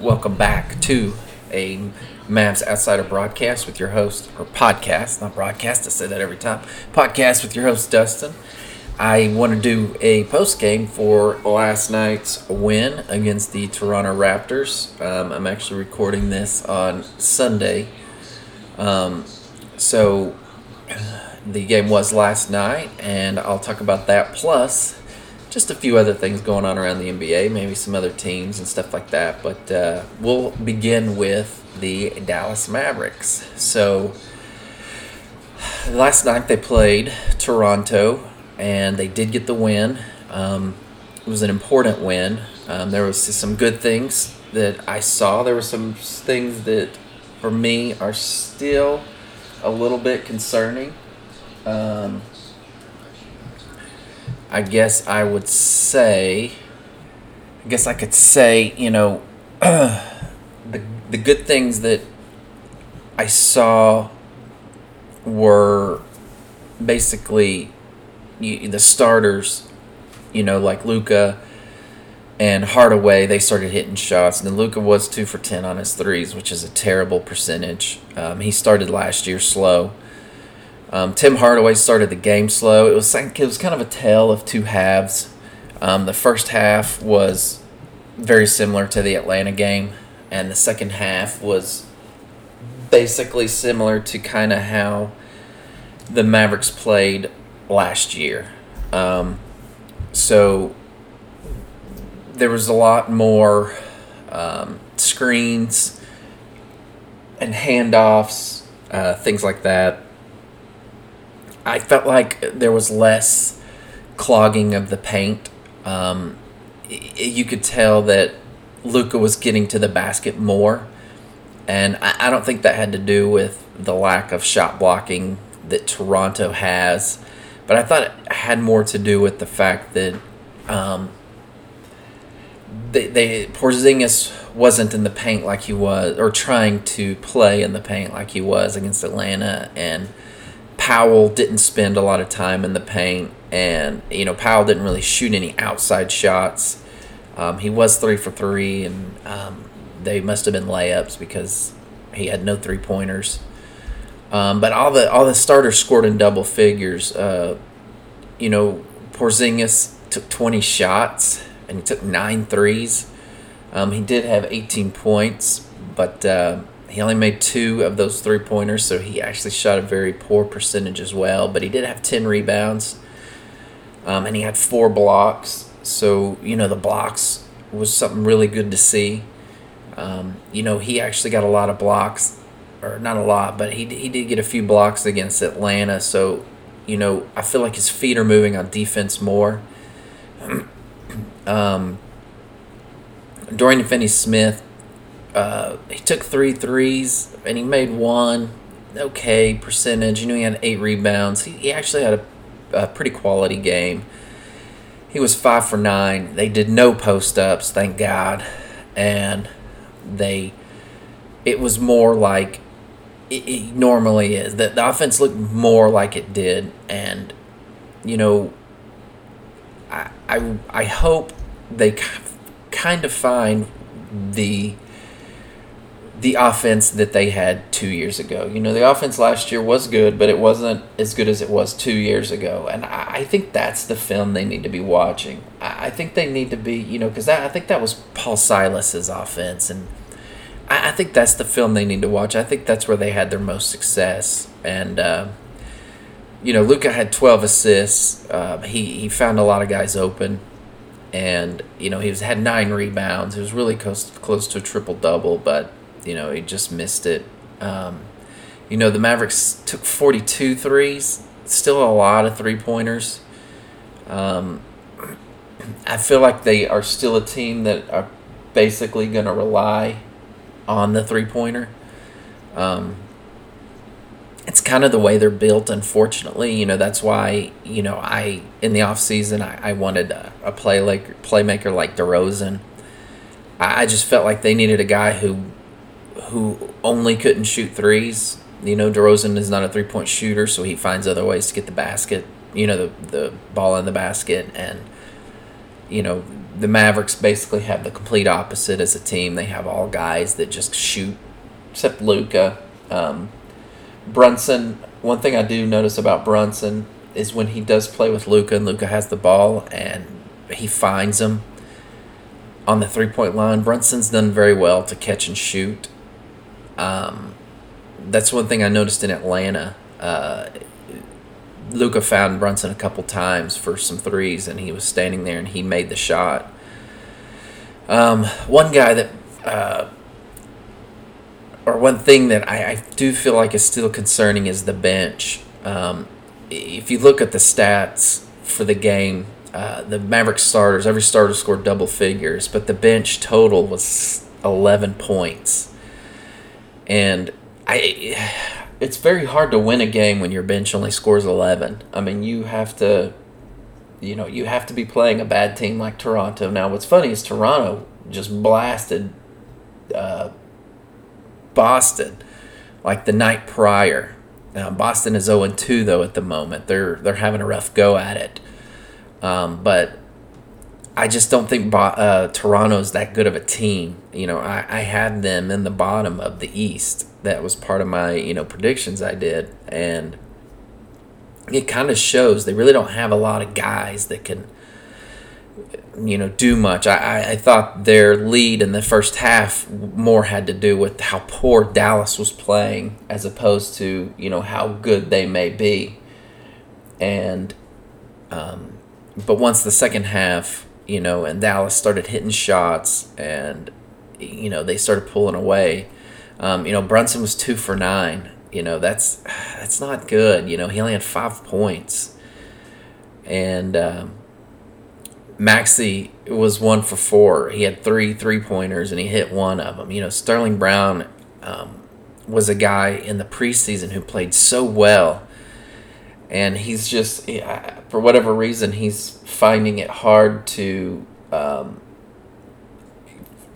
Welcome back to a Mavs Outsider broadcast with your host, or podcast, not broadcast, I say that every time. Podcast with your host, Dustin. I want to do a post game for last night's win against the Toronto Raptors. Um, I'm actually recording this on Sunday. Um, so the game was last night, and I'll talk about that plus just a few other things going on around the NBA, maybe some other teams and stuff like that. But uh, we'll begin with the Dallas Mavericks. So last night they played Toronto, and they did get the win. Um, it was an important win. Um, there was some good things that I saw. There were some things that, for me, are still a little bit concerning. Um, I guess I would say, I guess I could say, you know, the the good things that I saw were basically you, the starters, you know, like Luka and Hardaway. They started hitting shots, and then Luka was two for ten on his threes, which is a terrible percentage. Um, he started last year slow. Um, Tim Hardaway started the game slow. It was it was kind of a tale of two halves. Um, the first half was very similar to the Atlanta game, and the second half was basically similar to kind of how the Mavericks played last year. Um, so there was a lot more um, screens and handoffs, uh, things like that I felt like there was less clogging of the paint. Um, you could tell that Luka was getting to the basket more, and I, I don't think that had to do with the lack of shot blocking that Toronto has, but I thought it had more to do with the fact that um, they, they Porzingis wasn't in the paint like he was, or trying to play in the paint like he was against Atlanta, and Powell didn't spend a lot of time in the paint, and you know Powell didn't really shoot any outside shots. Um, he was three for three, and um, they must have been layups because he had no three pointers. Um, but all the all the starters scored in double figures. Uh, you know, Porzingis took 20 shots and he took nine threes. Um, he did have 18 points, but uh, he only made two of those three pointers, so he actually shot a very poor percentage as well. But he did have 10 rebounds, um, and he had four blocks. So, you know, the blocks was something really good to see. Um, you know, he actually got a lot of blocks, or not a lot, but he, he did get a few blocks against Atlanta. So, you know, I feel like his feet are moving on defense more. um, Dorian Finney Smith uh, he took three threes and he made one okay percentage. You know, he had eight rebounds. He, he actually had a, a pretty quality game. He was five for nine. They did no post ups, thank God. And they, it was more like it, it normally is. The, the offense looked more like it did. And, you know, I, I, I hope they kind of find the the offense that they had two years ago. You know, the offense last year was good, but it wasn't as good as it was two years ago. And I, think that's the film they need to be watching. I, think they need to be, you know, because I think that was Paul Silas's offense. And I, think that's the film they need to watch. I think that's where they had their most success. And, uh, you know, Luka had 12 assists. Uh, he, he found a lot of guys open. And, you know, he was, had nine rebounds. He was really close, close to a triple double, but you know, he just missed it. Um, you know, the Mavericks took 42 threes, still a lot of three pointers. Um, I feel like they are still a team that are basically going to rely on the three pointer. Um, it's kind of the way they're built, unfortunately. You know, that's why, you know, I, in the offseason, I, I wanted a, a play like, playmaker like DeRozan. I, I just felt like they needed a guy who who only couldn't shoot threes. You know, DeRozan is not a three point shooter, so he finds other ways to get the basket, you know, the, the ball in the basket. And you know, the Mavericks basically have the complete opposite as a team. They have all guys that just shoot, except Luka. Um, Brunson. One thing I do notice about Brunson is when he does play with Luka and Luka has the ball and he finds him on the three point line. Brunson's done very well to catch and shoot. Um, that's one thing I noticed in Atlanta. Uh, Luka found Brunson a couple times for some threes, and he was standing there and he made the shot. Um, one guy that, uh, or one thing that I, I, do feel like is still concerning is the bench. Um, if you look at the stats for the game, uh, the Maverick starters, every starter scored double figures, but the bench total was 11 points. And I it's very hard to win a game when your bench only scores 11. I mean, you have to you know, you have to be playing a bad team like Toronto. Now, what's funny is Toronto just blasted uh, Boston like the night prior. Now, Boston is 0 2 though at the moment. They're they're having a rough go at it. Um, but I just don't think uh, Toronto's that good of a team. You know, I, I had them in the bottom of the East. That was part of my you know predictions I did, and it kind of shows they really don't have a lot of guys that can you know do much. I, I thought their lead in the first half more had to do with how poor Dallas was playing as opposed to you know how good they may be, and um, but once the second half, you know, and Dallas started hitting shots and, you know, they started pulling away. Um, you know, Brunson was two for nine. You know, that's that's not good. You know, he only had five points, and um, Maxi was one for four. He had three three pointers and he hit one of them. You know, Sterling Brown um, was a guy in the preseason who played so well and he's just for whatever reason he's finding it hard to um,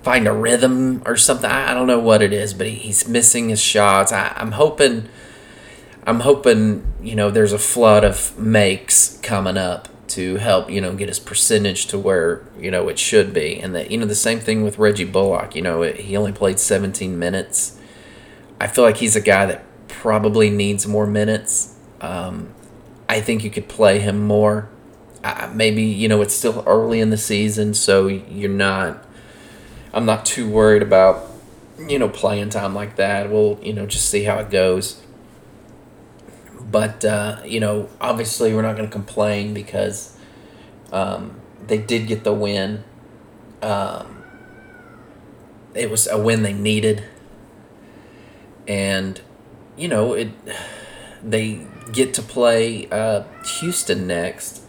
find a rhythm or something. I, don't know what it is, but he's missing his shots. I, I'm hoping, I'm hoping you know there's a flood of makes coming up to help you know get his percentage to where you know it should be, and that you know the same thing with Reggie Bullock. You know he only played 17 minutes. I feel like he's a guy that probably needs more minutes. Um, I think you could play him more. Uh, maybe you know it's still early in the season, so you're not. I'm not too worried about you know playing time like that. We'll you know just see how it goes. But uh, you know, obviously, we're not going to complain because um, they did get the win. Um, it was a win they needed, and you know it. They get to play uh, Houston next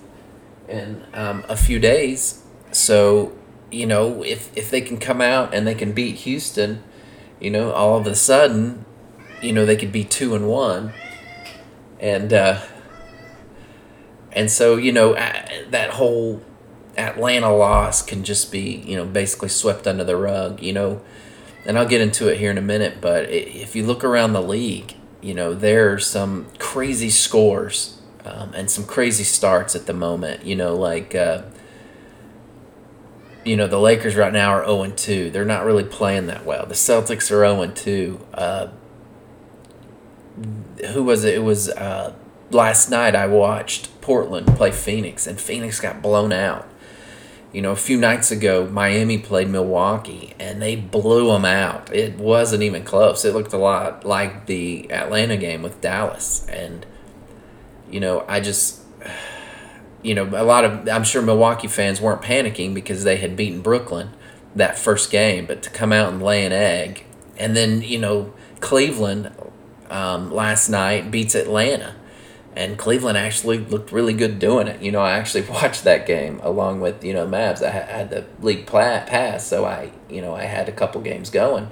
in um, a few days. So, you know, if, if they can come out and they can beat Houston, you know, all of a sudden, you know, they could be two and one. And, uh, and so, you know, that whole Atlanta loss can just be, you know, basically swept under the rug, you know. And I'll get into it here in a minute, but if you look around the league, you know, there are some crazy scores um, and some crazy starts at the moment. You know, like, uh, you know, the Lakers right now are 0 2. They're not really playing that well. The Celtics are 0 2. Uh, who was it? It was uh, last night I watched Portland play Phoenix, and Phoenix got blown out. You know, a few nights ago, Miami played Milwaukee and they blew them out. It wasn't even close. It looked a lot like the Atlanta game with Dallas. And, you know, I just, you know, a lot of, I'm sure Milwaukee fans weren't panicking because they had beaten Brooklyn that first game, but to come out and lay an egg. And then, you know, Cleveland um, last night beats Atlanta and Cleveland actually looked really good doing it. You know, I actually watched that game along with you know Mavs. I had the league pass, so I you know I had a couple games going,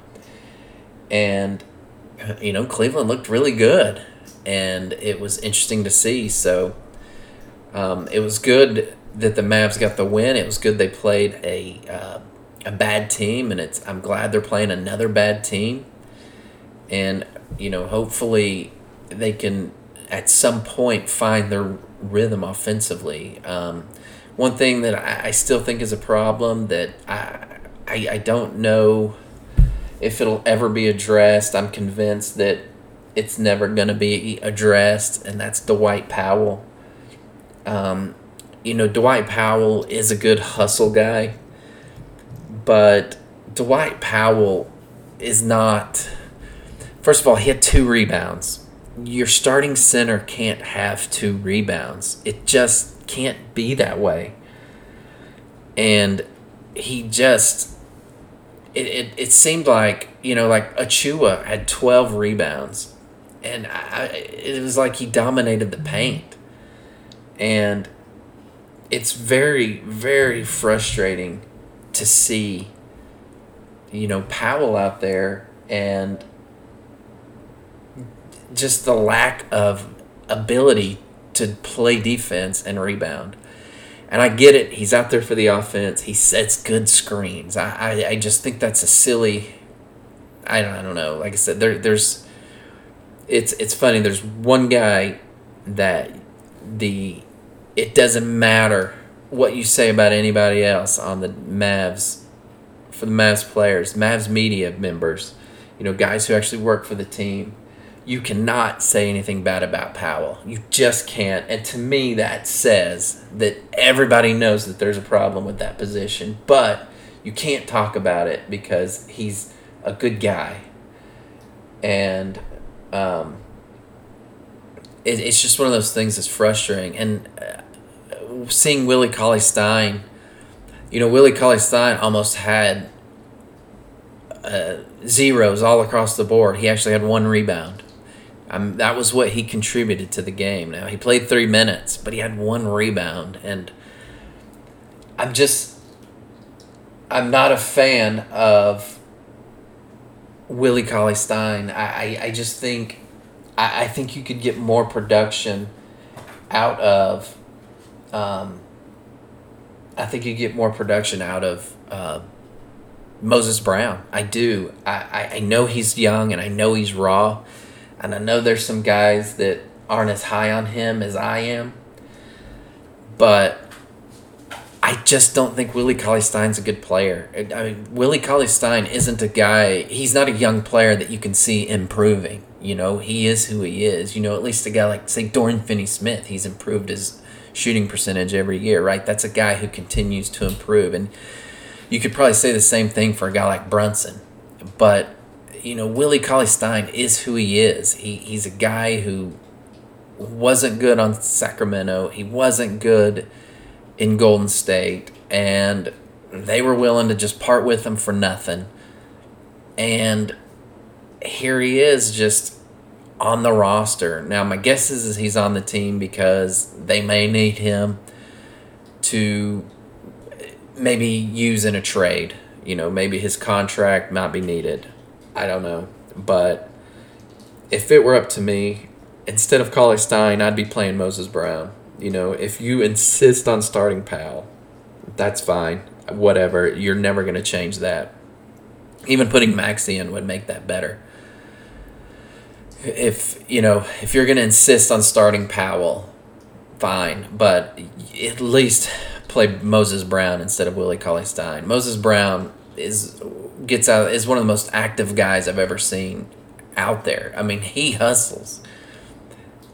and you know Cleveland looked really good, and it was interesting to see. So um, it was good that the Mavs got the win. It was good they played a uh, a bad team, and it's I'm glad they're playing another bad team, and you know hopefully they can at some point find their rhythm offensively. Um, one thing that I, I still think is a problem that I, I I don't know if it'll ever be addressed. I'm convinced that it's never going to be addressed, and that's Dwight Powell. Um, you know, Dwight Powell is a good hustle guy, but Dwight Powell is not. First of all, he had two rebounds. Your starting center can't have two rebounds. It just can't be that way. And he just. It, it, it seemed like, you know, like Achiuwa had 12 rebounds. And I, it was like he dominated the mm-hmm. paint. And it's very, very frustrating to see you know, Powell out there and just the lack of ability to play defense and rebound. And I get it. He's out there for the offense. He sets good screens. I, I, I just think that's a silly. I don't, I don't know. Like I said, there there's. It's it's funny. There's one guy that the it doesn't matter what you say about anybody else on the Mavs for the Mavs players, Mavs media members, you know, guys who actually work for the team. You cannot say anything bad about Powell. You just can't. And to me, that says that everybody knows that there's a problem with that position, but you can't talk about it because he's a good guy. And um, it, it's just one of those things that's frustrating. And uh, seeing Willie Cauley Stein you know, Willie Cauley Stein almost had uh, zeros all across the board. He actually had one rebound. Um, that was what he contributed to the game. Now he played three minutes, but he had one rebound, and I'm just, I'm not a fan of Willie Cauley Stein. I, I, I just think, I, I think you could get more production out of um, I think you get more production out of uh, Moses Brown. I do. I, I know he's young and I know he's raw. And I know there's some guys that aren't as high on him as I am. But I just don't think Willie Cauley Stein's a good player. I mean, Willie Cauley Stein isn't a guy, he's not a young player that you can see improving. You know, he is who he is. You know, at least a guy like, say, Dorian Finney Smith, he's improved his shooting percentage every year, right? That's a guy who continues to improve. And you could probably say the same thing for a guy like Brunson. But, you know, Willie Cauley Stein is who he is. He, he's a guy who wasn't good on Sacramento, he wasn't good in Golden State, and they were willing to just part with him for nothing. And here he is just on the roster. Now, my guess is, is he's on the team because they may need him to maybe use in a trade. You know, maybe his contract might be needed. I don't know. But if it were up to me, instead of Cauley Stein, I'd be playing Moses Brown. You know, if you insist on starting Powell, that's fine. Whatever. You're never going to change that. Even putting Maxi in would make that better if you know if you're going to insist on starting Powell, fine, but at least play Moses Brown instead of Willie Cauley Stein. Moses Brown is gets out is one of the most active guys I've ever seen out there. I mean, he hustles.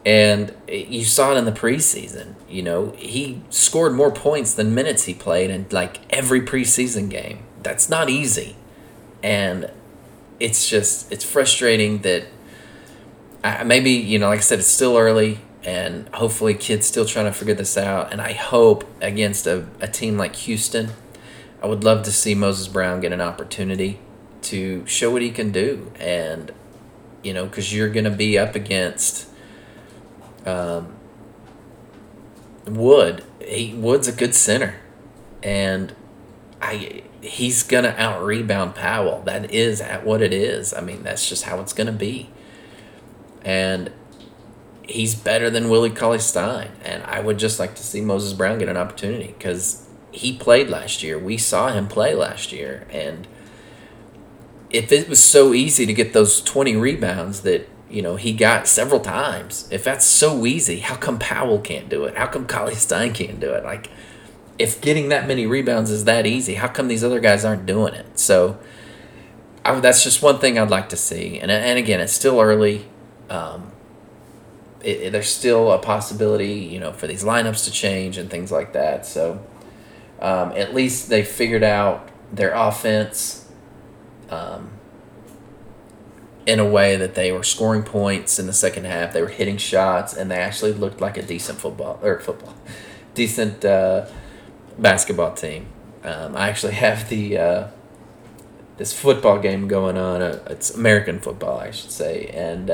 And you saw it in the preseason. You know, he scored more points than minutes he played in like every preseason game. That's not easy. And it's just it's frustrating that I, maybe you know, like I said, it's still early, and hopefully, kids still trying to figure this out. And I hope against a, a team like Houston, I would love to see Moses Brown get an opportunity to show what he can do, and you know, because you're going to be up against um, Wood. He, Wood's a good center, and I he's gonna out rebound Powell. That is at what it is. I mean, that's just how it's gonna be and he's better than Willie Cauley Stein. And I would just like to see Moses Brown get an opportunity because he played last year. We saw him play last year. And if it was so easy to get those 20 rebounds that, you know, he got several times, if that's so easy, how come Powell can't do it? How come Cauley Stein can't do it? Like, if getting that many rebounds is that easy, how come these other guys aren't doing it? So I, that's just one thing I'd like to see. And, and again, it's still early. Um, it, it, there's still a possibility, you know, for these lineups to change and things like that. So um, at least they figured out their offense um, in a way that they were scoring points in the second half. They were hitting shots, and they actually looked like a decent football or football, decent uh, basketball team. Um, I actually have the uh, this football game going on. Uh, it's American football, I should say, and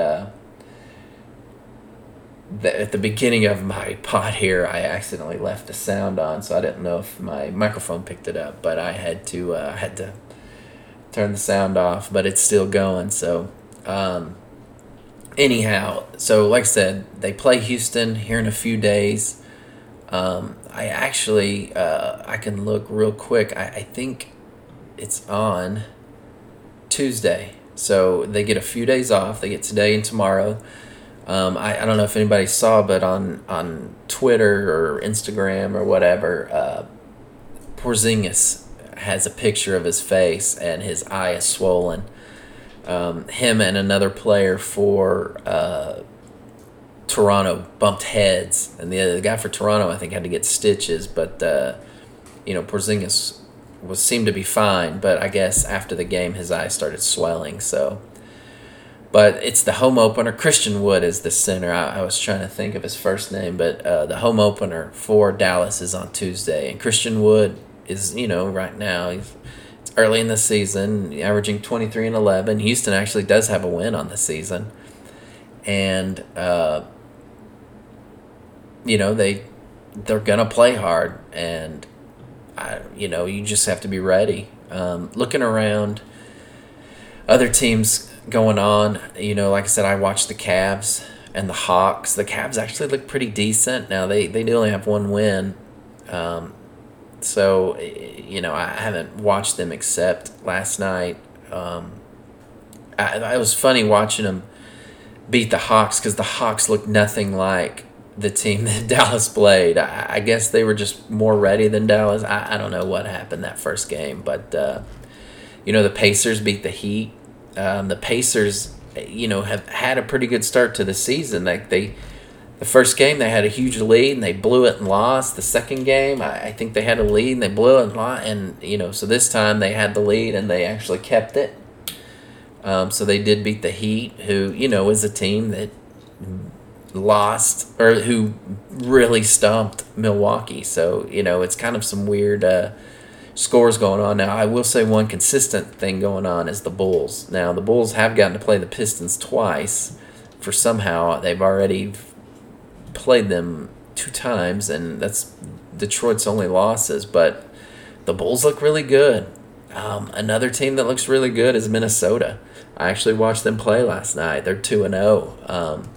the, at the beginning of my pod here, I accidentally left the sound on, so I didn't know if my microphone picked it up. But I had to uh, had to turn the sound off, but it's still going. So, um, anyhow, so like I said, they play Houston here in a few days. Um, I actually uh, I can look real quick. I, I think it's on Tuesday, so they get a few days off. They get today and tomorrow. Um, I, I don't know if anybody saw, but on, on Twitter or Instagram or whatever, uh, Porzingis has a picture of his face and his eye is swollen. Um, him and another player for uh, Toronto bumped heads, and the, the guy for Toronto I think had to get stitches, but uh, you know Porzingis was seemed to be fine, but I guess after the game his eye started swelling, so but it's the home opener. Christian Wood is the center. I, I was trying to think of his first name, but uh, the home opener for Dallas is on Tuesday, and Christian Wood is you know right now he's it's early in the season, averaging twenty three and eleven. Houston actually does have a win on the season, and uh, you know they they're gonna play hard, and I you know you just have to be ready. Um, looking around, other teams going on. You know, like I said, I watched the Cavs and the Hawks. The Cavs actually look pretty decent. Now they they do only have one win, um, so you know I haven't watched them except last night. Um, I, it was funny watching them beat the Hawks because the Hawks looked nothing like the team that Dallas played. I, I, guess they were just more ready than Dallas. I, I don't know what happened that first game, but uh, you know the Pacers beat the Heat um, the Pacers, you know, have had a pretty good start to the season. Like they, the first game they had a huge lead and they blew it and lost. The second game, I, I think they had a lead and they blew it and lost. And you know, so this time they had the lead and they actually kept it. Um, so they did beat the Heat, who you know is a team that lost or who really stumped Milwaukee. So you know it's kind of some weird. Uh, scores going on. Now, I will say one consistent thing going on is the Bulls. Now, the Bulls have gotten to play the Pistons twice. For somehow, they've already played them two times, and that's Detroit's only losses. But the Bulls look really good. Um, another team that looks really good is Minnesota. I actually watched them play last night. They're 2 and 0. Um,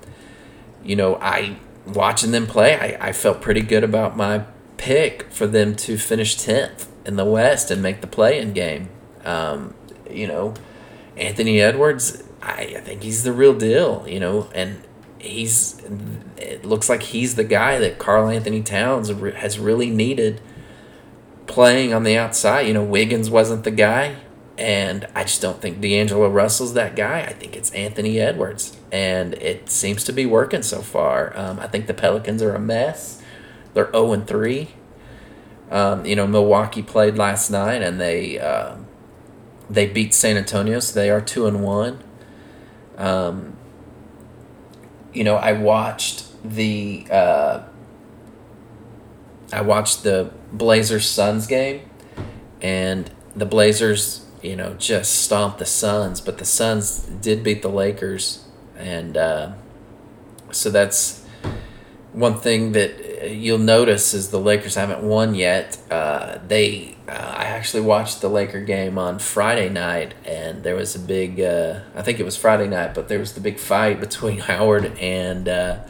you know, I watching them play, I, I felt pretty good about my pick for them to finish 10th in the West and make the play-in game. Um, you know, Anthony Edwards, I, I think he's the real deal. You know, and he's it looks like he's the guy that Karl-Anthony Towns has really needed playing on the outside. You know, Wiggins wasn't the guy, and I just don't think D'Angelo Russell's that guy. I think it's Anthony Edwards, and it seems to be working so far. Um, I think the Pelicans are a mess. They're zero oh and three. Um, you know, Milwaukee played last night and they uh, they beat San Antonio, so they are two and one. Um, you know, I watched the uh, I watched the Blazers Suns game, and the Blazers, you know, just stomped the Suns, but the Suns did beat the Lakers, and uh, so that's one thing that you'll notice is the Lakers haven't won yet. Uh, they uh, I actually watched the Laker game on Friday night, and there was a big uh, I think it was Friday night, but there was the big fight between Howard and uh,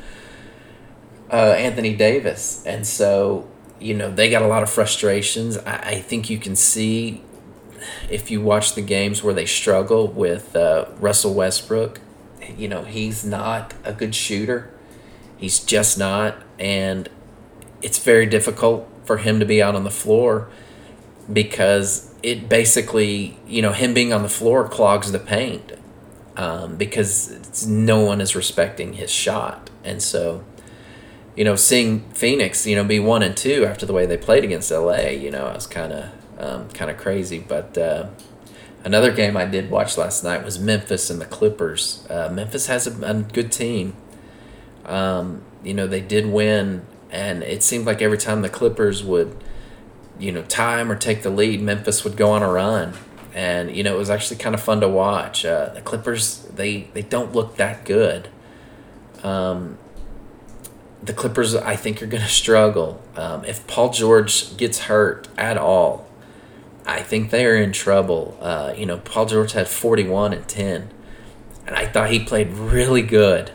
uh, Anthony Davis, and so you know they got a lot of frustrations. I, I think you can see if you watch the games where they struggle with uh, Russell Westbrook. You know he's not a good shooter. He's just not, and it's very difficult for him to be out on the floor because it basically, you know, him being on the floor clogs the paint um, because no one is respecting his shot. And so, you know, seeing Phoenix, you know, be one and two after the way they played against LA, you know, I was kind of um, kind of crazy. But uh, another game I did watch last night was Memphis and the Clippers. Uh, Memphis has a, a good team. Um, you know, they did win, and it seemed like every time the Clippers would, you know, time or take the lead, Memphis would go on a run. And you know it was actually kind of fun to watch. Uh, the Clippers they they don't look that good. Um, the Clippers, I think, are going to struggle. Um, if Paul George gets hurt at all, I think they are in trouble. Uh, you know, Paul George had 41 and 10, and I thought he played really good,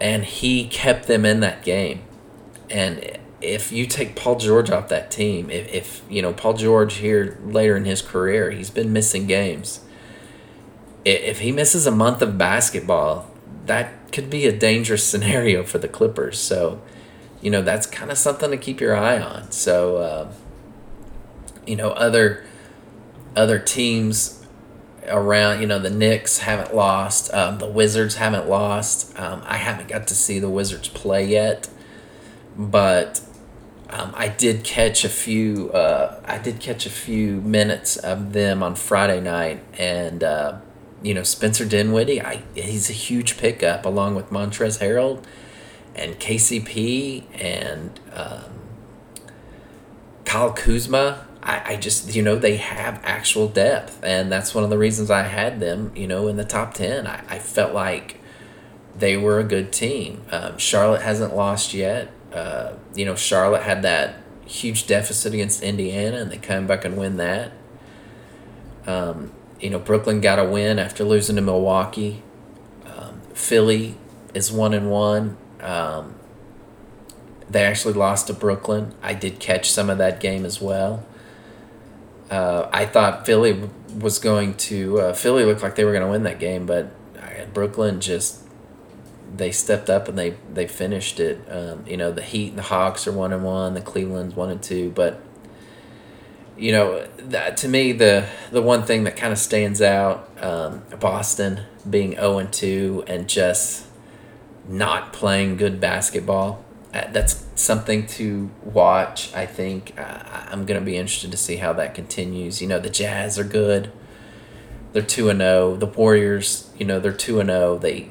and he kept them in that game. And if you take Paul George off that team, if, if you know Paul George here later in his career, he's been missing games. If he misses a month of basketball, that could be a dangerous scenario for the Clippers. So, you know, that's kind of something to keep your eye on. So, uh, you know, other other teams around, you know, the Knicks haven't lost, um, the Wizards haven't lost. Um, I haven't got to see the Wizards play yet, but um, I did catch a few. Uh, I did catch a few minutes of them on Friday night, and uh, you know Spencer Dinwiddie. I he's a huge pickup along with Montrezl Harrell, and KCP and um, Kyle Kuzma. I, I just you know they have actual depth and that's one of the reasons I had them you know in the top 10 I, I felt like they were a good team um, Charlotte hasn't lost yet uh, you know Charlotte had that huge deficit against Indiana and they come back and win that. Um, you know Brooklyn got a win after losing to Milwaukee. Um, Philly is one and one. Um, they actually lost to Brooklyn. I did catch some of that game as well. Uh, I thought Philly was going to. Uh, Philly looked like they were going to win that game, but Brooklyn just they stepped up and they they finished it. Um, you know, the Heat and the Hawks are one and one. The Cleveland's one and two, but you know, that, to me the the one thing that kind of stands out, um, Boston being zero and two and just not playing good basketball. Uh, that's something to watch. I think uh, I'm gonna be interested to see how that continues. You know, the Jazz are good. They're two and zero. Oh. The Warriors, you know, they're two and zero. Oh. They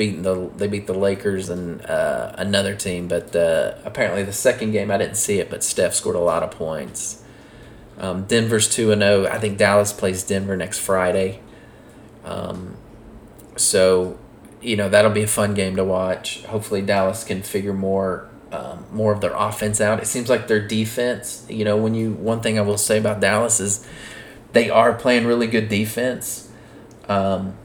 beat the they beat the Lakers and uh, another team, but uh, apparently the second game I didn't see it, but Steph scored a lot of points. Um, Denver's two and zero. Oh. I think Dallas plays Denver next Friday. Um, so you know that'll be a fun game to watch. Hopefully Dallas can figure more um, more of their offense out. It seems like their defense. You know, when you one thing I will say about Dallas is they are playing really good defense. Um,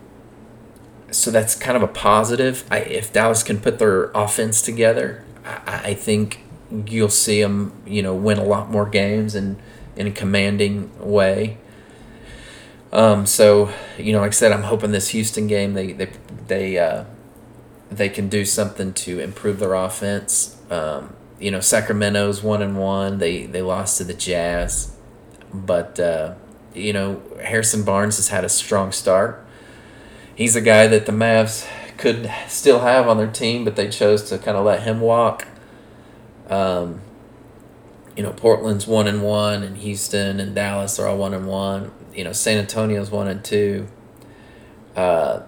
so that's kind of a positive. I, if Dallas can put their offense together, I, I think you'll see them. You know, win a lot more games and in a commanding way. Um, so you know, like I said, I'm hoping this Houston game they they they uh, they can do something to improve their offense. Um, you know, Sacramento's one and one. They they lost to the Jazz, but uh, you know Harrison Barnes has had a strong start. He's a guy that the Mavs could still have on their team, but they chose to kind of let him walk. Um, you know, Portland's one and one, and Houston and Dallas are all one and one you know, San Antonio's one and two. Uh,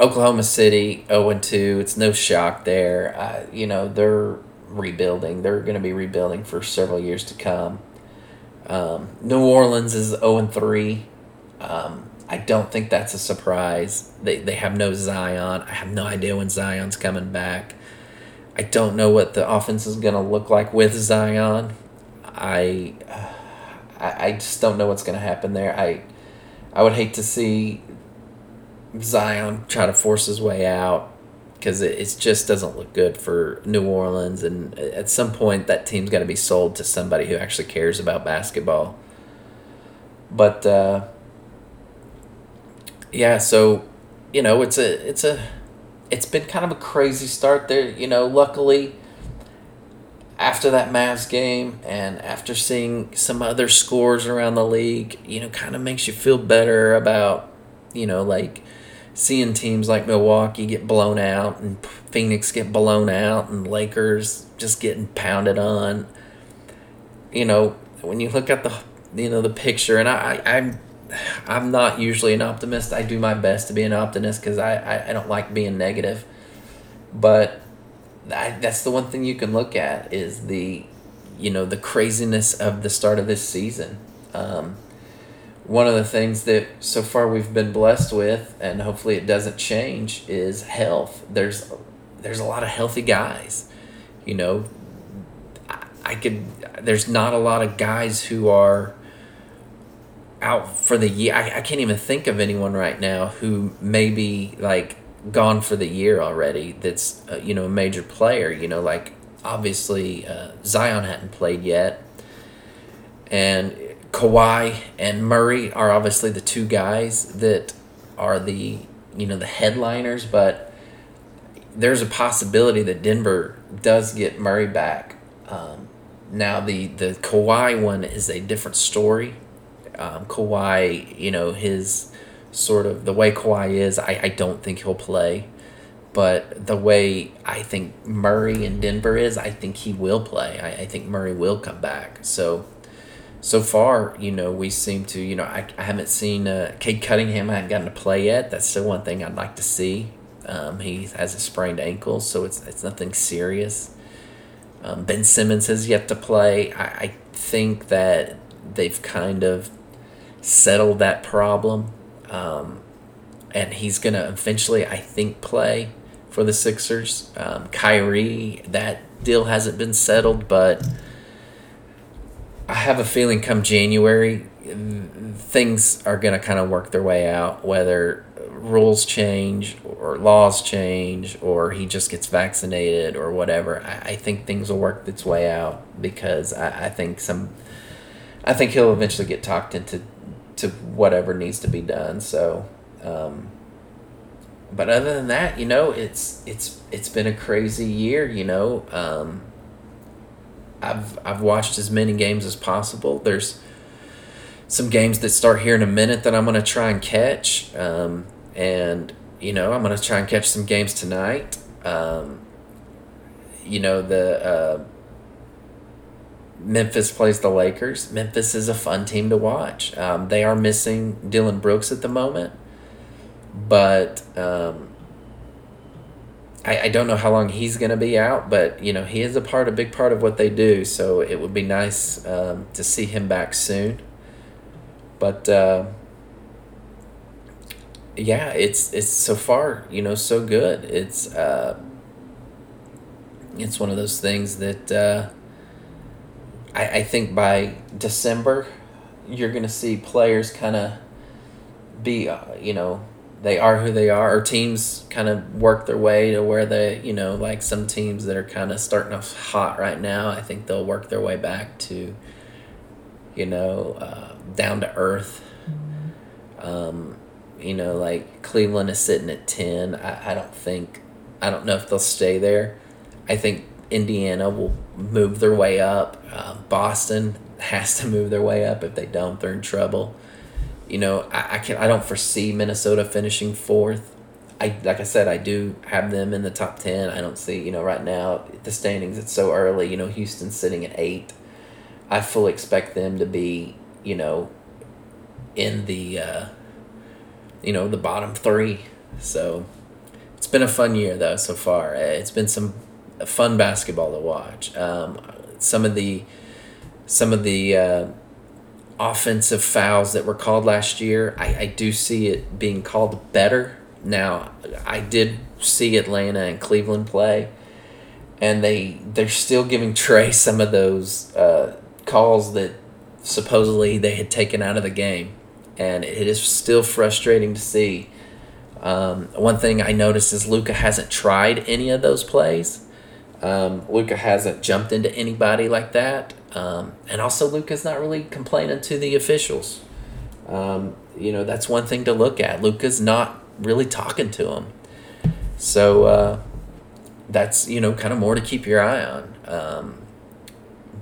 Oklahoma City 0 and 2. It's no shock there. Uh, you know, they're rebuilding. They're going to be rebuilding for several years to come. Um, New Orleans is 0 and 3. Um, I don't think that's a surprise. They, they have no Zion. I have no idea when Zion's coming back. I don't know what the offense is going to look like with Zion. I. Uh, I, I just don't know what's going to happen there. I I would hate to see Zion try to force his way out because it, it just doesn't look good for New Orleans. And at some point, that team's got to be sold to somebody who actually cares about basketball. But uh, yeah, so you know, it's a it's a it's been kind of a crazy start there. You know, luckily after that Mavs game and after seeing some other scores around the league, you know, kind of makes you feel better about, you know, like seeing teams like Milwaukee get blown out and Phoenix get blown out and Lakers just getting pounded on. You know, when you look at the you know the picture, and I, I I'm I'm not usually an optimist. I do my best to be an optimist because I, I I don't like being negative, but I, that's the one thing you can look at is the you know the craziness of the start of this season. Um, one of the things that so far we've been blessed with, and hopefully it doesn't change, is health. There's there's a lot of healthy guys. You know, I, I could. There's not a lot of guys who are out for the year. I, I can't even think of anyone right now who may be like gone for the year already. That's uh, you know a major player. You know, like obviously uh, Zion hadn't played yet, and Kawhi and Murray are obviously the two guys that are the you know the headliners, but there's a possibility that Denver does get Murray back. Um, now the the Kawhi one is a different story. Um, Kawhi, you know his sort of the way Kawhi is, I, I don't think he'll play. But the way I think Murray in Denver is, I think he will play. I, I think Murray will come back. So so far, you know, we seem to, you know, I, I haven't seen uh, Cade Cunningham. I haven't gotten to play yet. That's still one thing I'd like to see. Um, he has a sprained ankle, so it's it's nothing serious. Um, ben Simmons has yet to play. I, I think that they've kind of settled that problem, um, and he's gonna eventually, I think, play for the Sixers. Um, Kyrie, that deal hasn't been settled, but I have a feeling come January, things are going to kind of work their way out, whether rules change or laws change or he just gets vaccinated or whatever. I, I think things will work its way out because I, I think some, I think he'll eventually get talked into to whatever needs to be done. So, um, but other than that, you know, it's it's it's been a crazy year. You know, um, I've I've watched as many games as possible. There's some games that start here in a minute that I'm gonna try and catch, um, and you know I'm gonna try and catch some games tonight. Um, you know the uh, Memphis plays the Lakers. Memphis is a fun team to watch. Um, they are missing Dillon Brooks at the moment, but um, I, I don't know how long he's going to be out, but you know he is a part, a big part of what they do. So it would be nice um, to see him back soon. But uh, yeah, it's it's so far you know so good. It's uh, it's one of those things that uh, I I think by December you're going to see players kind of be uh, you know they are who they are, or teams kind of work their way to where they, you know, like some teams that are kind of starting off hot right now, I think they'll work their way back to, you know, uh, down to earth. Um, you know, like Cleveland is sitting at 10. I, I don't think, I don't know if they'll stay there. I think Indiana will move their way up. Uh, Boston has to move their way up. If they don't, they're in trouble. You know, I, I can I don't foresee Minnesota finishing fourth. I like I said, I do have them in the top ten. I don't see you know right now the standings. It's so early. You know, Houston's sitting at eight. I fully expect them to be you know in the uh, you know the bottom three. So it's been a fun year though so far. It's been some fun basketball to watch. Um, some of the some of the uh, offensive fouls that were called last year, I, I do see it being called better. Now, I did see Atlanta and Cleveland play, and they they're still giving Trae some of those uh, calls that supposedly they had taken out of the game, and it is still frustrating to see. Um, one thing I noticed is Luka hasn't tried any of those plays. Um, Luka hasn't jumped into anybody like that. Um, and also, Luka's not really complaining to the officials. Um, you know, that's one thing to look at. Luka's not really talking to him. So uh, that's, you know, kind of more to keep your eye on. Um,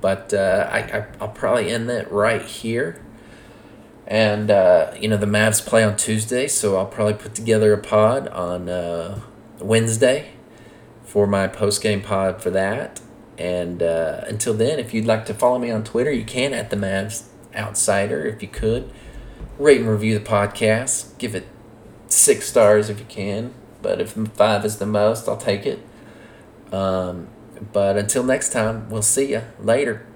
but uh, I, I I'll probably end that right here. And uh, you know the Mavs play on Tuesday, so I'll probably put together a pod on uh, Wednesday for my post game pod for that. And uh, until then, if you'd like to follow me on Twitter, you can at the Mavs Outsider. If you could, rate and review the podcast. Give it six stars if you can. But if five is the most, I'll take it. Um, but until next time, we'll see you later.